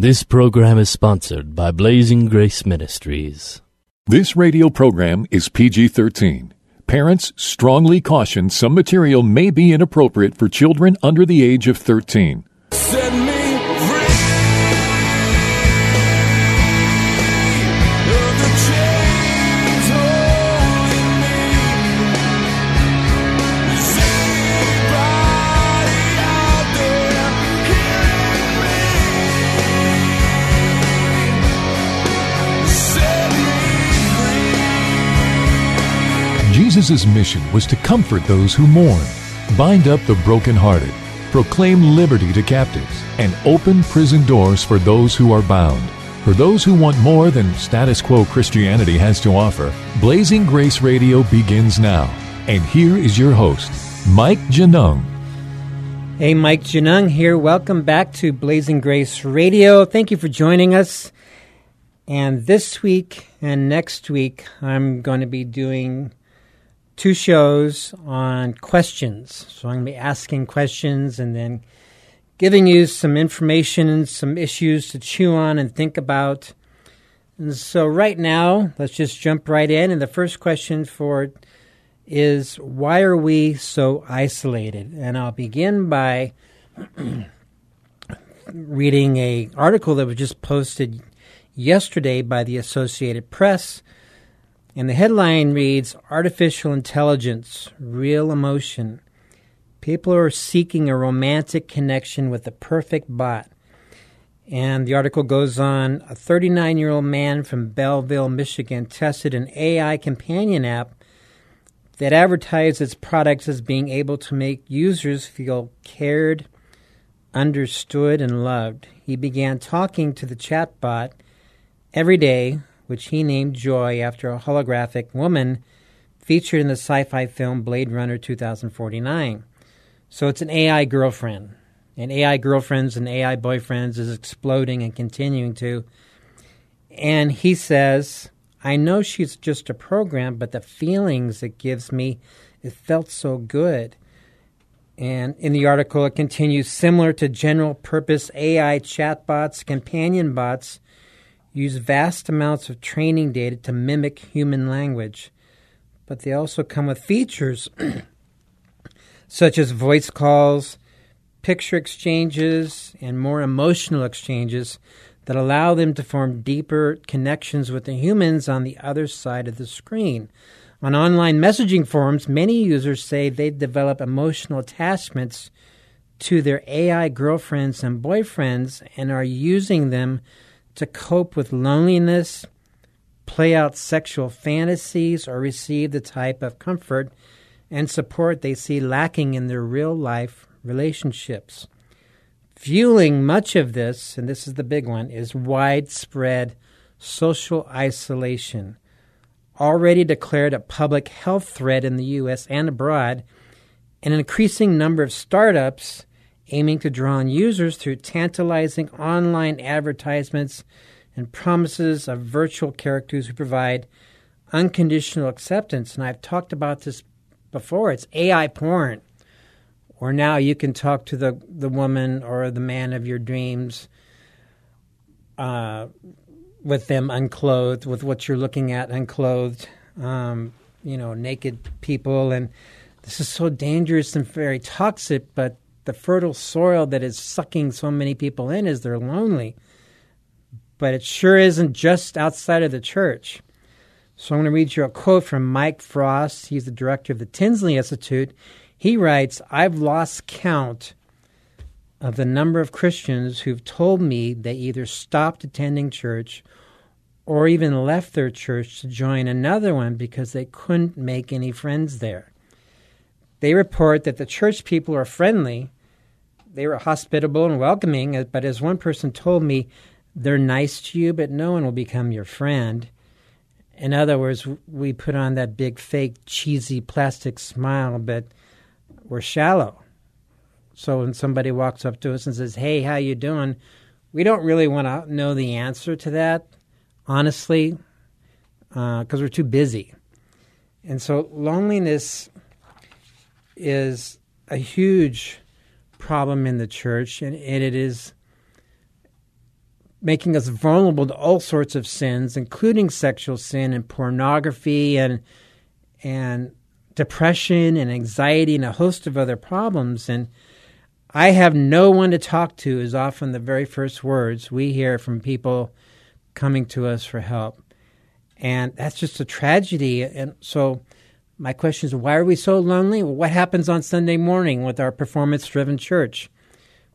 This program is sponsored by Blazing Grace Ministries. This radio program is PG 13. Parents strongly caution some material may be inappropriate for children under the age of 13. Jesus' mission was to comfort those who mourn, bind up the brokenhearted, proclaim liberty to captives, and open prison doors for those who are bound. For those who want more than status quo Christianity has to offer, Blazing Grace Radio begins now. And here is your host, Mike Genung. Hey, Mike Genung here. Welcome back to Blazing Grace Radio. Thank you for joining us. And this week and next week, I'm going to be doing two shows on questions. So I'm going to be asking questions and then giving you some information and some issues to chew on and think about. And so right now, let's just jump right in. And the first question for is why are we so isolated? And I'll begin by reading a article that was just posted yesterday by the Associated Press. And the headline reads Artificial Intelligence, Real Emotion. People are seeking a romantic connection with the perfect bot. And the article goes on a 39 year old man from Belleville, Michigan, tested an AI companion app that advertised its products as being able to make users feel cared, understood, and loved. He began talking to the chatbot every day, which he named Joy after a holographic woman featured in the sci fi film Blade Runner 2049. So it's an AI girlfriend. And AI girlfriends and AI boyfriends is exploding and continuing to. And he says, I know she's just a program, but the feelings it gives me, it felt so good. And in the article, it continues similar to general purpose AI chatbots, companion bots use vast amounts of training data to mimic human language, but they also come with features such as voice calls, picture exchanges, and more emotional exchanges that allow them to form deeper connections with the humans on the other side of the screen. On online messaging forums, many users say they develop emotional attachments to their AI girlfriends and boyfriends and are using them to cope with loneliness, play out sexual fantasies, or receive the type of comfort and support they see lacking in their real life relationships. Fueling much of this, and this is the big one, is widespread social isolation. Already declared a public health threat in the U.S. and abroad, an increasing number of startups aiming to draw on users through tantalizing online advertisements and promises of virtual characters who provide unconditional acceptance. And I've talked about this before. It's AI porn, where now you can talk to the, the woman or the man of your dreams uh, with them unclothed, with what you're looking at unclothed, um, you know, naked people. And this is so dangerous and very toxic, but the fertile soil that is sucking so many people in is they're lonely. But it sure isn't just outside of the church. So I'm going to read you a quote from Mike Frost. He's the director of the Tinsley Institute. He writes, I've lost count of the number of Christians who've told me they either stopped attending church or even left their church to join another one because they couldn't make any friends there. They report that the church people are friendly, they were hospitable and welcoming, but as one person told me, they're nice to you, but no one will become your friend. In other words, we put on that big, fake, cheesy plastic smile, but we're shallow. So when somebody walks up to us and says, "Hey, how you doing?" we don't really want to know the answer to that, honestly, because uh, we're too busy. And so loneliness is a huge problem in the church, and, and it is making us vulnerable to all sorts of sins, including sexual sin and pornography and and depression and anxiety and a host of other problems. And I have no one to talk to is often the very first words we hear from people coming to us for help. And that's just a tragedy. And so my question is why are we so lonely? What happens on Sunday morning with our performance driven church?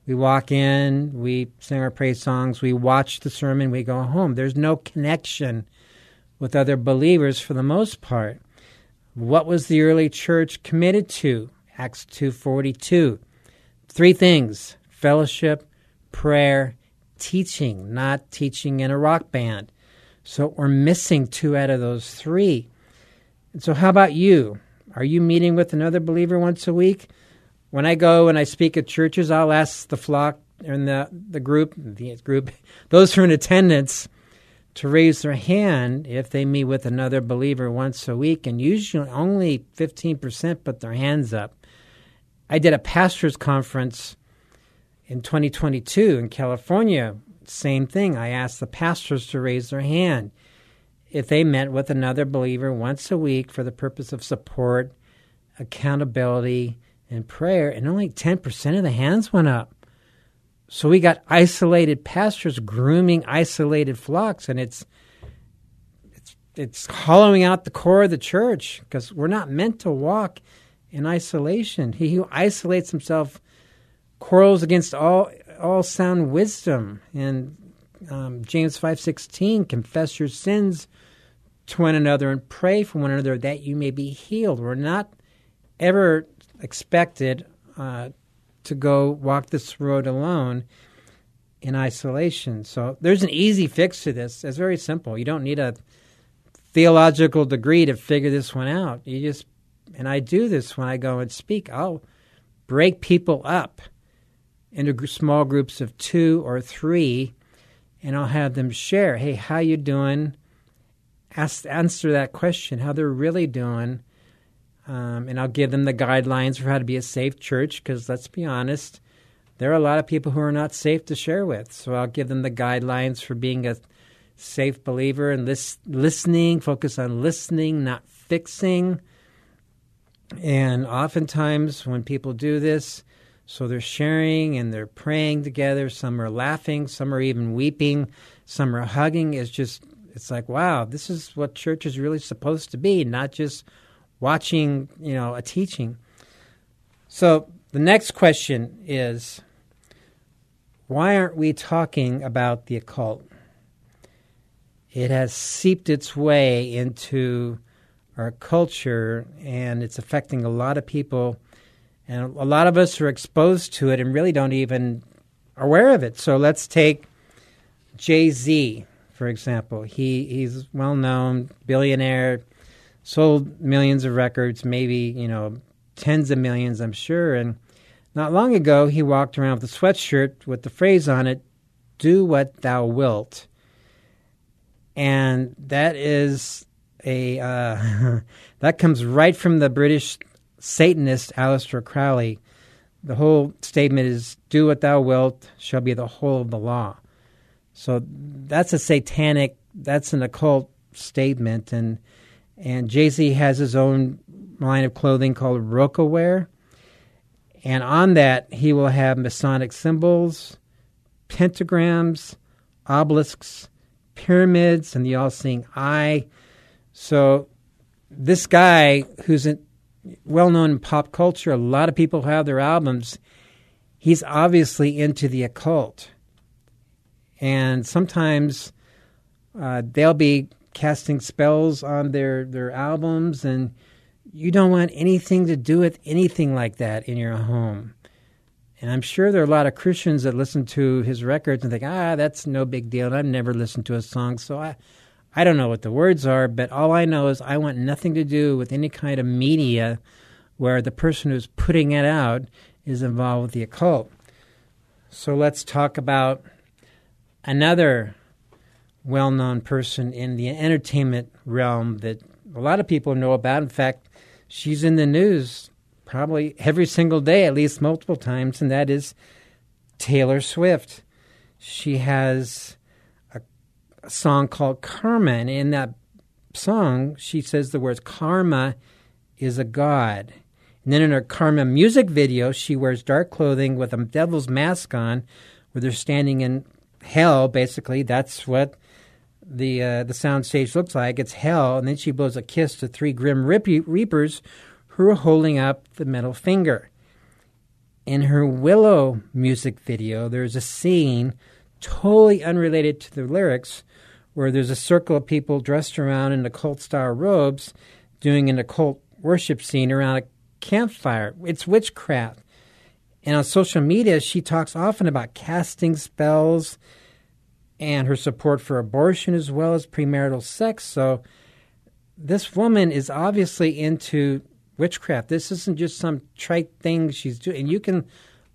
We walk in, we sing our praise songs, we watch the sermon, we go home. There's no connection with other believers for the most part. What was the early church committed to? Acts 2:42. Three things: fellowship, prayer, teaching, not teaching in a rock band. So we're missing two out of those three. So how about you? Are you meeting with another believer once a week? When I go and I speak at churches, I'll ask the flock and the, the group, the group, those who are in attendance, to raise their hand if they meet with another believer once a week, and usually only 15% put their hands up. I did a pastors' conference in 2022 in California. Same thing. I asked the pastors to raise their hand if they met with another believer once a week for the purpose of support, accountability, and prayer, and only 10% of the hands went up. So we got isolated pastors grooming isolated flocks, and it's it's it's hollowing out the core of the church because we're not meant to walk in isolation. He who isolates himself quarrels against all all sound wisdom. And um, James five sixteen, confess your sins to one another and pray for one another that you may be healed. We're not ever expected uh, to go walk this road alone in isolation. So there's an easy fix to this. It's very simple. You don't need a theological degree to figure this one out. You just, and I do this when I go and speak. I'll break people up into small groups of two or three, and I'll have them share. Hey, how you doing? Ask, answer that question. How they're really doing um, and I'll give them the guidelines for how to be a safe church because let's be honest, there are a lot of people who are not safe to share with. So I'll give them the guidelines for being a safe believer and lis- listening, focus on listening, not fixing. And oftentimes when people do this, so they're sharing and they're praying together, some are laughing, some are even weeping, some are hugging. It's just, it's like, wow, this is what church is really supposed to be, not just watching, you know, a teaching. So the next question is why aren't we talking about the occult? It has seeped its way into our culture and it's affecting a lot of people and a lot of us are exposed to it and really don't even aware of it. So let's take Jay-Z for example. He he's well known billionaire sold millions of records, maybe, you know, tens of millions, I'm sure. And not long ago, he walked around with a sweatshirt with the phrase on it, Do what thou wilt. And that is a, uh, that comes right from the British Satanist Aleister Crowley. The whole statement is, Do what thou wilt shall be the whole of the law. So that's a satanic, that's an occult statement. And and Jay Z has his own line of clothing called Rocawear. And on that, he will have Masonic symbols, pentagrams, obelisks, pyramids, and the all seeing eye. So, this guy who's well known in pop culture, a lot of people have their albums. He's obviously into the occult. And sometimes uh, they'll be casting spells on their, their albums, and you don't want anything to do with anything like that in your home. And I'm sure there are a lot of Christians that listen to his records and think, ah, that's no big deal. I've never listened to a song, so I, I don't know what the words are, but all I know is I want nothing to do with any kind of media where the person who's putting it out is involved with the occult. So let's talk about another well known person in the entertainment realm that a lot of people know about. In fact, she's in the news probably every single day, at least multiple times, and that is Taylor Swift. She has a song called Karma. And in that song, she says the words, Karma is a god. And then in her Karma music video, she wears dark clothing with a devil's mask on, where they're standing in hell, basically. That's what the uh, the sound stage looks like. It's hell. And then she blows a kiss to three grim reapers who are holding up the middle finger. In her Willow music video, there's a scene totally unrelated to the lyrics where there's a circle of people dressed around in occult style robes doing an occult worship scene around a campfire. It's witchcraft. And on social media, she talks often about casting spells and her support for abortion as well as premarital sex. So this woman is obviously into witchcraft. This isn't just some trite thing she's doing. And you can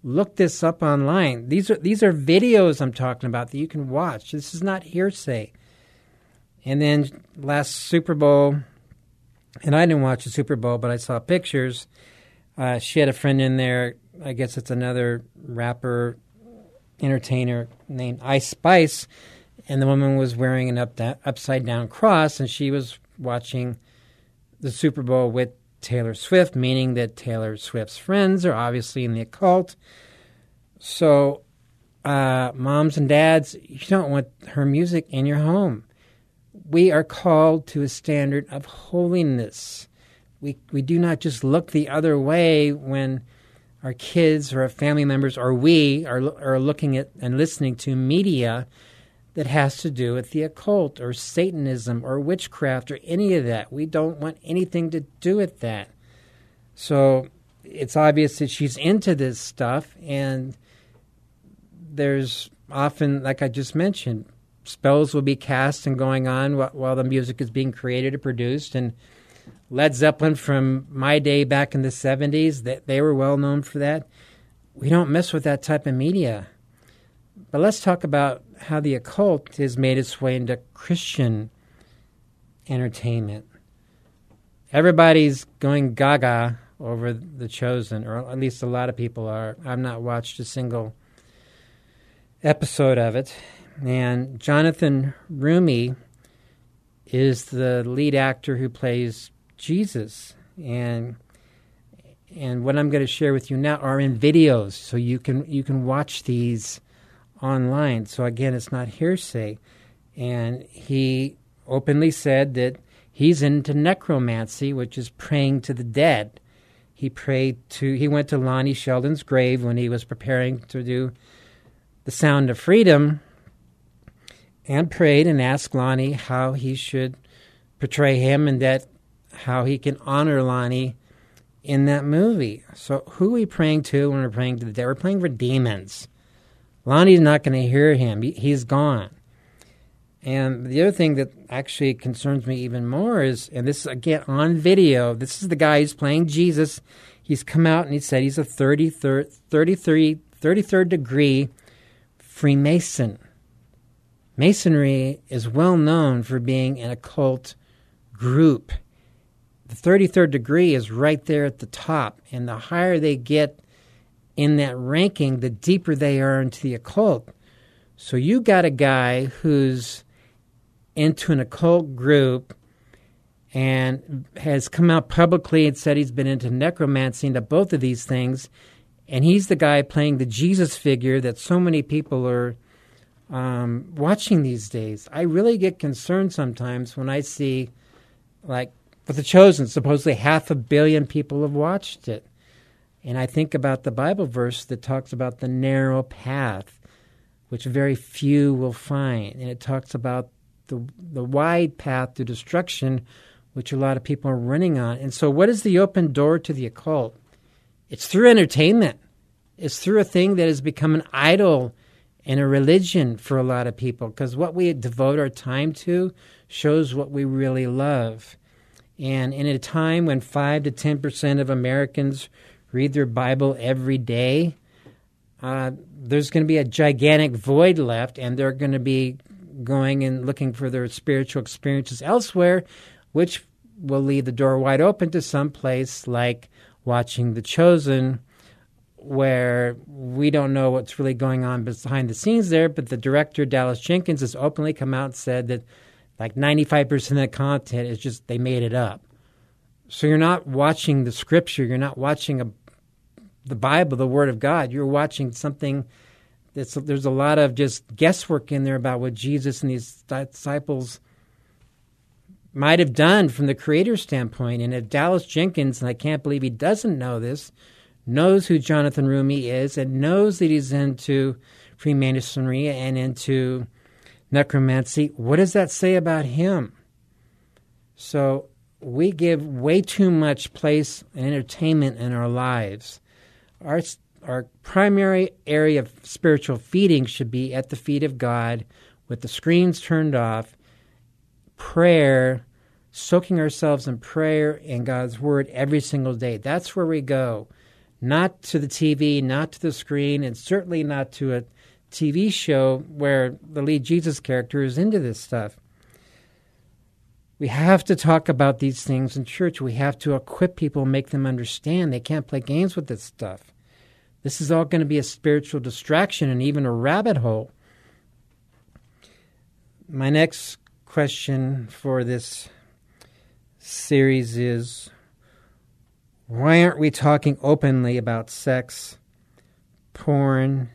look this up online. These are these are videos I'm talking about that you can watch. This is not hearsay. And then last Super Bowl, and I didn't watch the Super Bowl, but I saw pictures. Uh, she had a friend in there. I guess it's another rapper, entertainer named Ice Spice, and the woman was wearing an up upside down cross, and she was watching the Super Bowl with Taylor Swift, meaning that Taylor Swift's friends are obviously in the occult. So, uh, moms and dads, you don't want her music in your home. We are called to a standard of holiness. We, we do not just look the other way when our kids or our family members or we are, are looking at and listening to media that has to do with the occult or Satanism or witchcraft or any of that. We don't want anything to do with that. So it's obvious that she's into this stuff, and there's often, like I just mentioned, spells will be cast and going on while the music is being created or produced. And Led Zeppelin from my day back in the 70s, that they were well known for that. We don't mess with that type of media. But let's talk about how the occult has made its way into Christian entertainment. Everybody's going gaga over The Chosen, or at least a lot of people are. I've not watched a single episode of it. And Jonathan Roumie is the lead actor who plays Jesus. And and what I'm going to share with you now are in videos, so you can you can watch these online. So again, it's not hearsay. And he openly said that he's into necromancy, which is praying to the dead. He prayed to he went to Lonnie Sheldon's grave when he was preparing to do the Sound of Freedom and prayed and asked Lonnie how he should portray him and that how he can honor Lonnie in that movie. So who are we praying to when we're praying to the dead? We're praying for demons. Lonnie's not going to hear him. He's gone. And the other thing that actually concerns me even more is, and this is again on video, this is the guy who's playing Jesus. He's come out and he said he's a 33rd, 33, 33rd degree Freemason. Masonry is well known for being an occult group. The 33rd degree is right there at the top, and the higher they get in that ranking, the deeper they are into the occult. So you got a guy who's into an occult group and has come out publicly and said he's been into necromancy into both of these things. And he's the guy playing the Jesus figure that so many people are um, watching these days. I really get concerned sometimes when I see, like, with The Chosen, supposedly half a billion people have watched it. And I think about the Bible verse that talks about the narrow path, which very few will find. And it talks about the, the wide path to destruction, which a lot of people are running on. And so, what is the open door to the occult? It's through entertainment, it's through a thing that has become an idol and a religion for a lot of people because what we devote our time to shows what we really love. And in a time when 5 to 10% of Americans read their Bible every day, uh, there's going to be a gigantic void left, and they're going to be going and looking for their spiritual experiences elsewhere, which will leave the door wide open to some place like watching The Chosen where we don't know what's really going on behind the scenes there, but the director, Dallas Jenkins, has openly come out and said that like 95% of the content is just they made it up. So you're not watching the scripture, you're not watching a, the Bible, the Word of God. You're watching something that's there's a lot of just guesswork in there about what Jesus and these disciples might have done from the creator's standpoint. And if Dallas Jenkins, and I can't believe he doesn't know this, knows who Jonathan Roumie is and knows that he's into Freemasonry and into necromancy, what does that say about him? So we give way too much place and entertainment in our lives. Our our primary area of spiritual feeding should be at the feet of God with the screens turned off, prayer, soaking ourselves in prayer and God's word every single day. That's where we go. Not to the TV, not to the screen, and certainly not to a TV show where the lead Jesus character is into this stuff. We have to talk about these things in church. We have to equip people, make them understand. They can't play games with this stuff. This is all going to be a spiritual distraction and even a rabbit hole. My next question for this series is why aren't we talking openly about sex, porn,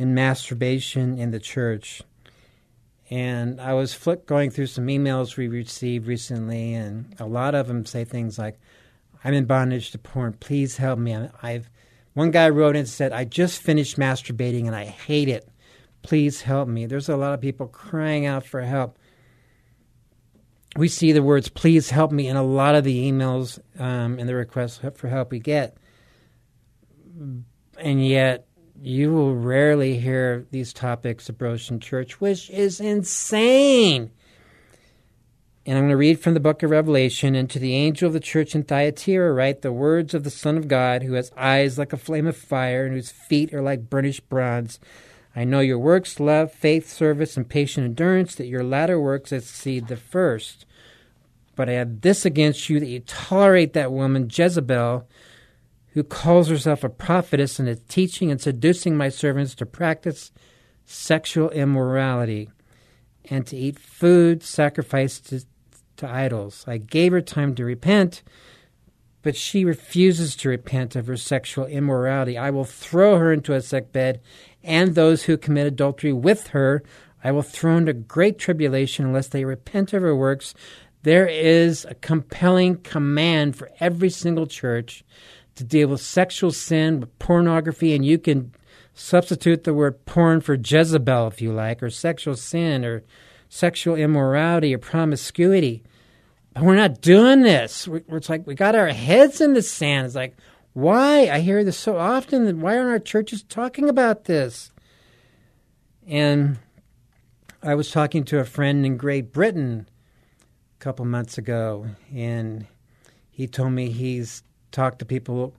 and masturbation in the church? And I was flick going through some emails we received recently, and a lot of them say things like, "I'm in bondage to porn. Please help me. I've." One guy wrote and said, "I just finished masturbating and I hate it. Please help me." There's a lot of people crying out for help. We see the words "Please help me" in a lot of the emails um, and the requests for help we get, and yet you will rarely hear these topics approached in church, which is insane. And I'm going to read from the book of Revelation. And to the angel of the church in Thyatira, write the words of the Son of God, who has eyes like a flame of fire and whose feet are like burnished bronze. I know your works, love, faith, service, and patient endurance, that your latter works exceed the first. But I have this against you that you tolerate that woman, Jezebel who calls herself a prophetess and is teaching and seducing my servants to practice sexual immorality and to eat food sacrificed to, to idols. I gave her time to repent, but she refuses to repent of her sexual immorality. I will throw her into a sick bed, and those who commit adultery with her I will throw into great tribulation unless they repent of her works. There is a compelling command for every single church to deal with sexual sin, with pornography, and you can substitute the word porn for Jezebel if you like, or sexual sin, or sexual immorality, or promiscuity. But we're not doing this. It's like we got our heads in the sand. It's like, why? I hear this so often. Why aren't our churches talking about this? And I was talking to a friend in Great Britain a couple months ago, and he told me he's talk to people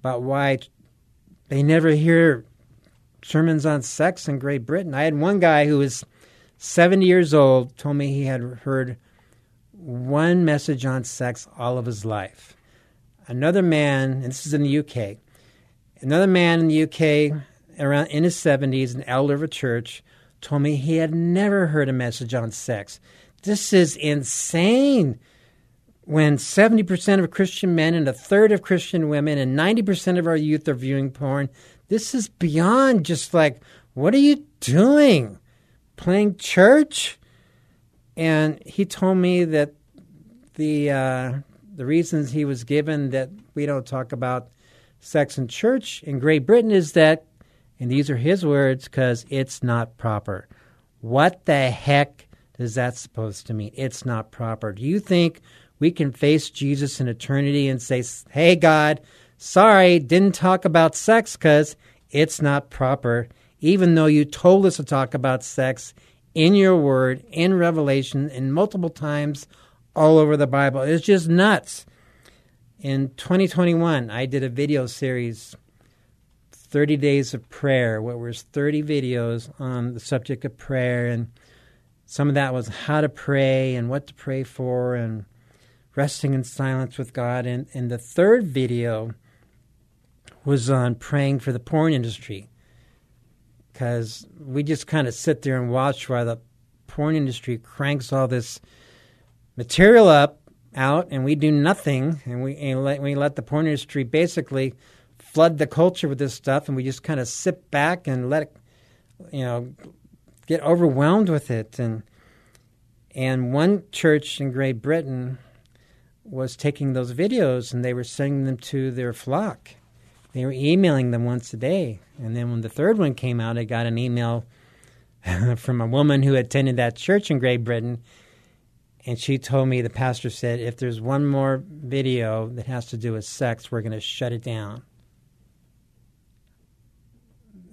about why they never hear sermons on sex in Great Britain. I had one guy who was 70 years old told me he had heard one message on sex all of his life. Another man, and this is in the UK, another man in the UK around in his 70s, an elder of a church, told me he had never heard a message on sex. This is insane when 70% of Christian men and a third of Christian women and 90% of our youth are viewing porn, this is beyond just like, what are you doing? Playing church? And he told me that the uh, the reasons he was given that we don't talk about sex in church in Great Britain is that, and these are his words, because it's not proper. What the heck is that supposed to mean? It's not proper. Do you think we can face Jesus in eternity and say, Hey, God, sorry, didn't talk about sex because it's not proper, even though you told us to talk about sex in your word, in Revelation, and multiple times all over the Bible. It's just nuts. In 2021, I did a video series, 30 Days of Prayer, where was 30 videos on the subject of prayer. And some of that was how to pray and what to pray for and resting in silence with God. And, and the third video was on praying for the porn industry. Because we just kind of sit there and watch while the porn industry cranks all this material up out and we do nothing. And we, and let, we let the porn industry basically flood the culture with this stuff and we just kind of sit back and let it you know get overwhelmed with it. And and one church in Great Britain was taking those videos and they were sending them to their flock. They were emailing them once a day. And then when the third one came out, I got an email from a woman who attended that church in Great Britain. And she told me, the pastor said, if there's one more video that has to do with sex, we're going to shut it down.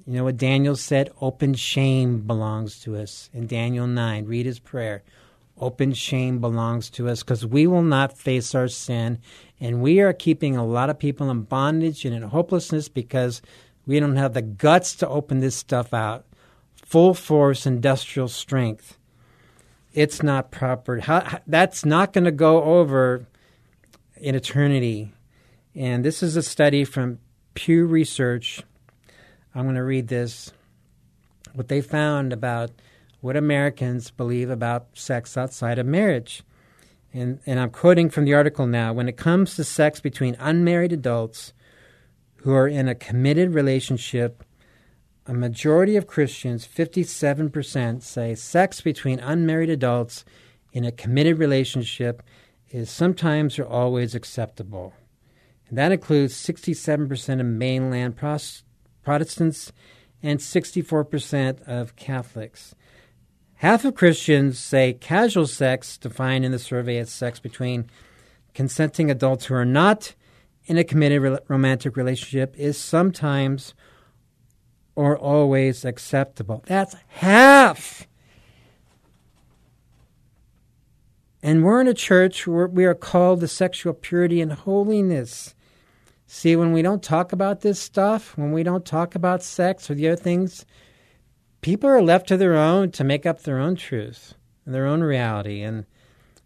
You know what Daniel said? Open shame belongs to us. In Daniel 9, read his prayer. Open shame belongs to us because we will not face our sin. And we are keeping a lot of people in bondage and in hopelessness because we don't have the guts to open this stuff out. Full force industrial strength. It's not proper. How, that's not going to go over in eternity. And this is a study from Pew Research. I'm going to read this. What they found about what Americans believe about sex outside of marriage. And, and I'm quoting from the article now. When it comes to sex between unmarried adults who are in a committed relationship, a majority of Christians, 57%, say sex between unmarried adults in a committed relationship is sometimes or always acceptable. And that includes 67% of mainline Protestants and 64% of Catholics. Half of Christians say casual sex, defined in the survey as sex between consenting adults who are not in a committed re- romantic relationship, is sometimes or always acceptable. That's half. And we're in a church where we are called to sexual purity and holiness. See, when we don't talk about this stuff, when we don't talk about sex or the other things, people are left to their own to make up their own truth, and their own reality. And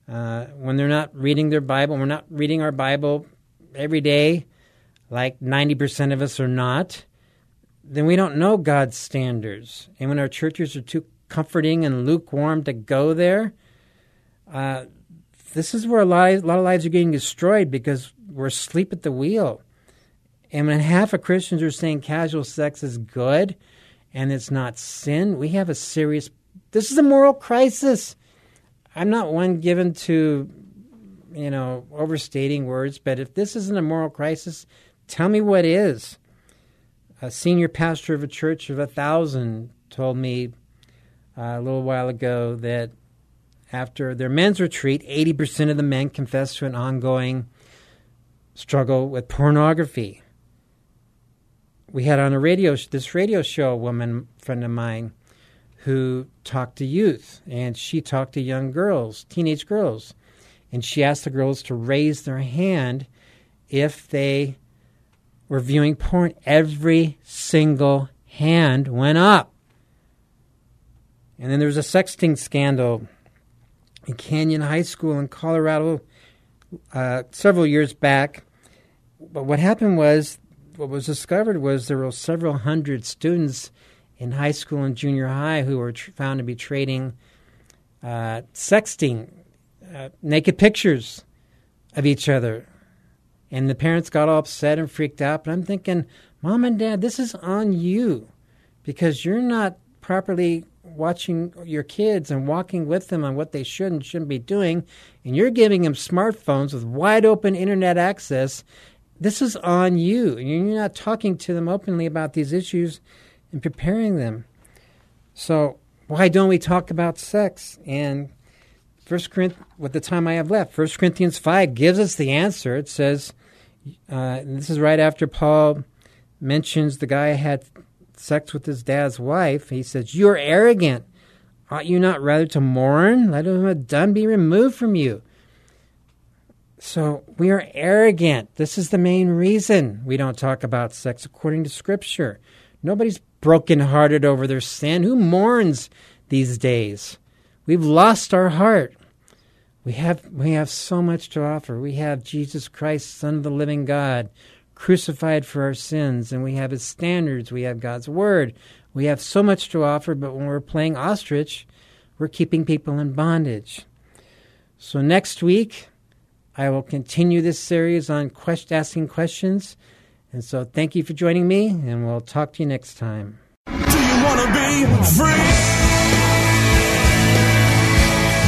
uh, when they're not reading their Bible, we're not reading our Bible every day, like 90% of us are not, then we don't know God's standards. And when our churches are too comforting and lukewarm to go there, uh, this is where a lot, a lot of lives are getting destroyed because we're asleep at the wheel. And when half of Christians are saying casual sex is good, and it's not sin, we have a serious. This is a moral crisis. I'm not one given to, you know, overstating words, but if this isn't a moral crisis, tell me what is. A senior pastor of a church of a thousand told me uh, a little while ago that after their men's retreat, 80% of the men confessed to an ongoing struggle with pornography we had on a radio this radio show a woman friend of mine who talked to youth and she talked to young girls teenage girls and she asked the girls to raise their hand if they were viewing porn. Every single hand went up. And then there was a sexting scandal in canyon high school in colorado uh, several years back. But what happened was what was discovered was there were several hundred students in high school and junior high who were tr- found to be trading uh, sexting, uh, naked pictures of each other. And the parents got all upset and freaked out. But I'm thinking, Mom and Dad, this is on you because you're not properly watching your kids and walking with them on what they should and shouldn't be doing. And you're giving them smartphones with wide open internet access this is on you. You're not talking to them openly about these issues and preparing them. So why don't we talk about sex? And First Corinthians, with the time I have left, First Corinthians five gives us the answer. It says, uh, this is right after Paul mentions the guy had sex with his dad's wife. He says, "You are arrogant. Ought you not rather to mourn? Let him have done be removed from you." So we are arrogant. This is the main reason we don't talk about sex according to Scripture. Nobody's brokenhearted over their sin. Who mourns these days? We've lost our heart. We have, we have so much to offer. We have Jesus Christ, Son of the living God, crucified for our sins, and we have His standards, we have God's Word. We have so much to offer, but when we're playing ostrich, we're keeping people in bondage. So next week, I will continue this series on quest- asking questions. And so thank you for joining me, and we'll talk to you next time. Do you want to be free?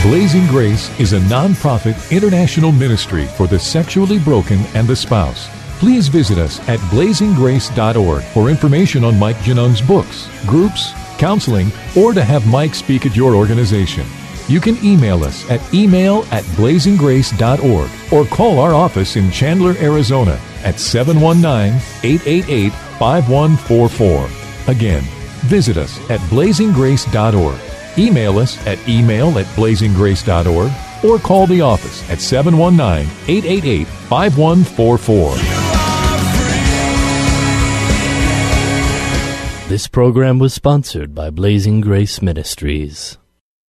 Blazing Grace is a non-profit international ministry for the sexually broken and the spouse. Please visit us at blazinggrace.org for information on Mike Genung's books, groups, counseling, or to have Mike speak at your organization. You can email us at email at blazinggrace.org or call our office in Chandler, Arizona at 719-888-5144. Again, visit us at blazinggrace.org. Email us at email at blazinggrace.org or call the office at 719-888-5144. This program was sponsored by Blazing Grace Ministries.